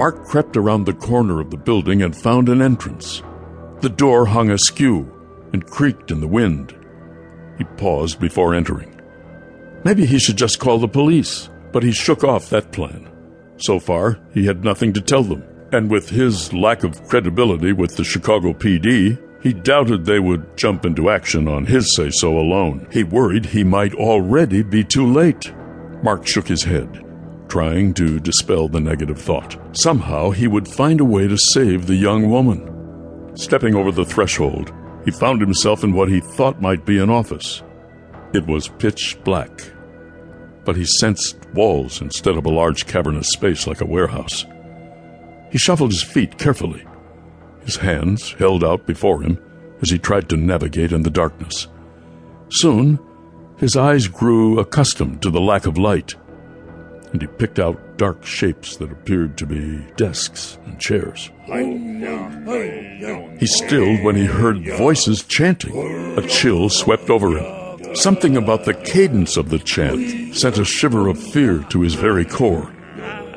Mark crept around the corner of the building and found an entrance. The door hung askew and creaked in the wind. He paused before entering. Maybe he should just call the police, but he shook off that plan. So far, he had nothing to tell them, and with his lack of credibility with the Chicago PD, he doubted they would jump into action on his say so alone. He worried he might already be too late. Mark shook his head, trying to dispel the negative thought. Somehow he would find a way to save the young woman. Stepping over the threshold, he found himself in what he thought might be an office. It was pitch black, but he sensed walls instead of a large cavernous space like a warehouse. He shuffled his feet carefully, his hands held out before him as he tried to navigate in the darkness. Soon, his eyes grew accustomed to the lack of light, and he picked out dark shapes that appeared to be desks and chairs. He stilled when he heard voices chanting. A chill swept over him. Something about the cadence of the chant sent a shiver of fear to his very core.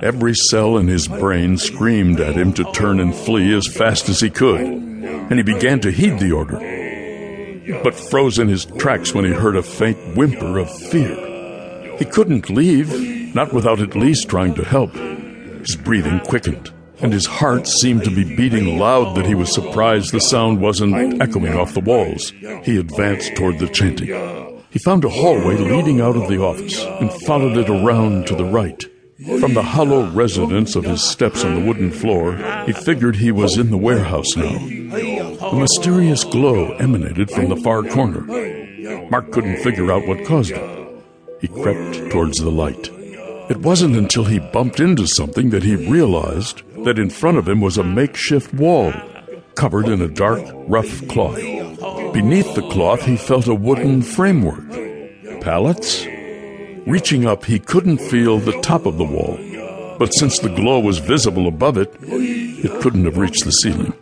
Every cell in his brain screamed at him to turn and flee as fast as he could, and he began to heed the order, but froze in his tracks when he heard a faint whimper of fear. He couldn't leave, not without at least trying to help. His breathing quickened, and his heart seemed to be beating loud that he was surprised the sound wasn't echoing off the walls. He advanced toward the chanting. He found a hallway leading out of the office and followed it around to the right. From the hollow resonance of his steps on the wooden floor, he figured he was in the warehouse now. A mysterious glow emanated from the far corner. Mark couldn't figure out what caused it. He crept towards the light. It wasn't until he bumped into something that he realized that in front of him was a makeshift wall, covered in a dark, rough cloth. Beneath the cloth, he felt a wooden framework. Pallets? Reaching up, he couldn't feel the top of the wall, but since the glow was visible above it, it couldn't have reached the ceiling.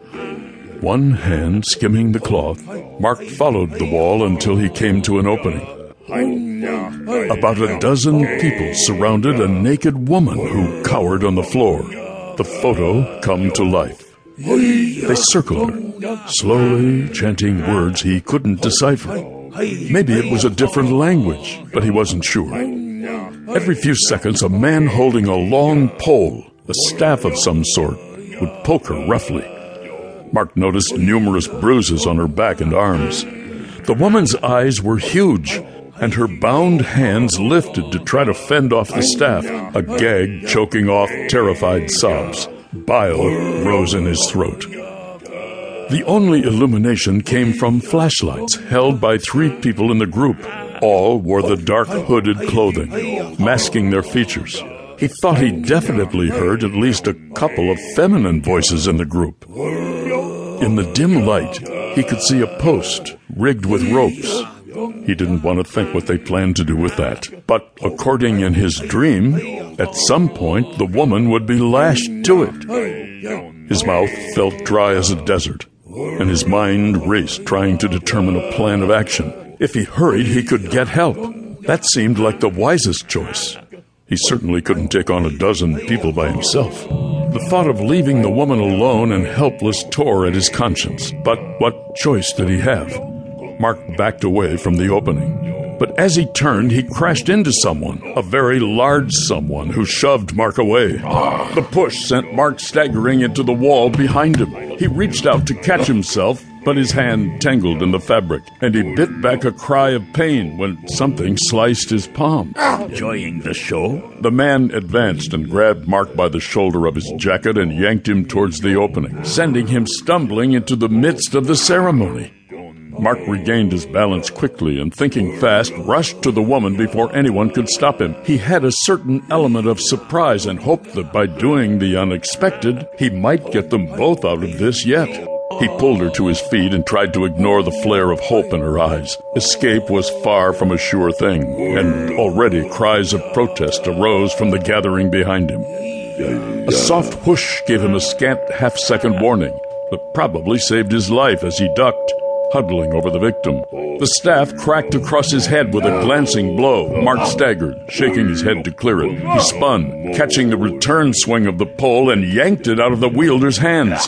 One hand skimming the cloth, Mark followed the wall until he came to an opening. About a dozen people surrounded a naked woman who cowered on the floor. The photo come to life. They circled her, slowly chanting words he couldn't decipher. Maybe it was a different language, but he wasn't sure. Every few seconds, a man holding a long pole, a staff of some sort, would poke her roughly. Mark noticed numerous bruises on her back and arms. The woman's eyes were huge, and her bound hands lifted to try to fend off the staff, a gag choking off terrified sobs. Bile rose in his throat. The only illumination came from flashlights held by three people in the group. All wore the dark hooded clothing, masking their features. He thought he definitely heard at least a couple of feminine voices in the group. In the dim light, he could see a post rigged with ropes. He didn't want to think what they planned to do with that. But according in his dream, at some point the woman would be lashed to it. His mouth felt dry as a desert, and his mind raced trying to determine a plan of action. If he hurried, he could get help. That seemed like the wisest choice. He certainly couldn't take on a dozen people by himself. The thought of leaving the woman alone and helpless tore at his conscience. But what choice did he have? Mark backed away from the opening. But as he turned, he crashed into someone, a very large someone who shoved Mark away. The push sent Mark staggering into the wall behind him. He reached out to catch himself, but his hand tangled in the fabric, and he bit back a cry of pain when something sliced his palm. Enjoying the show? The man advanced and grabbed Mark by the shoulder of his jacket and yanked him towards the opening, sending him stumbling into the midst of the ceremony. Mark regained his balance quickly and, thinking fast, rushed to the woman before anyone could stop him. He had a certain element of surprise and hoped that by doing the unexpected, he might get them both out of this yet. He pulled her to his feet and tried to ignore the flare of hope in her eyes. Escape was far from a sure thing, and already cries of protest arose from the gathering behind him. A soft whoosh gave him a scant half second warning, but probably saved his life as he ducked. Huddling over the victim. The staff cracked across his head with a glancing blow. Mark staggered, shaking his head to clear it. He spun, catching the return swing of the pole, and yanked it out of the wielder's hands.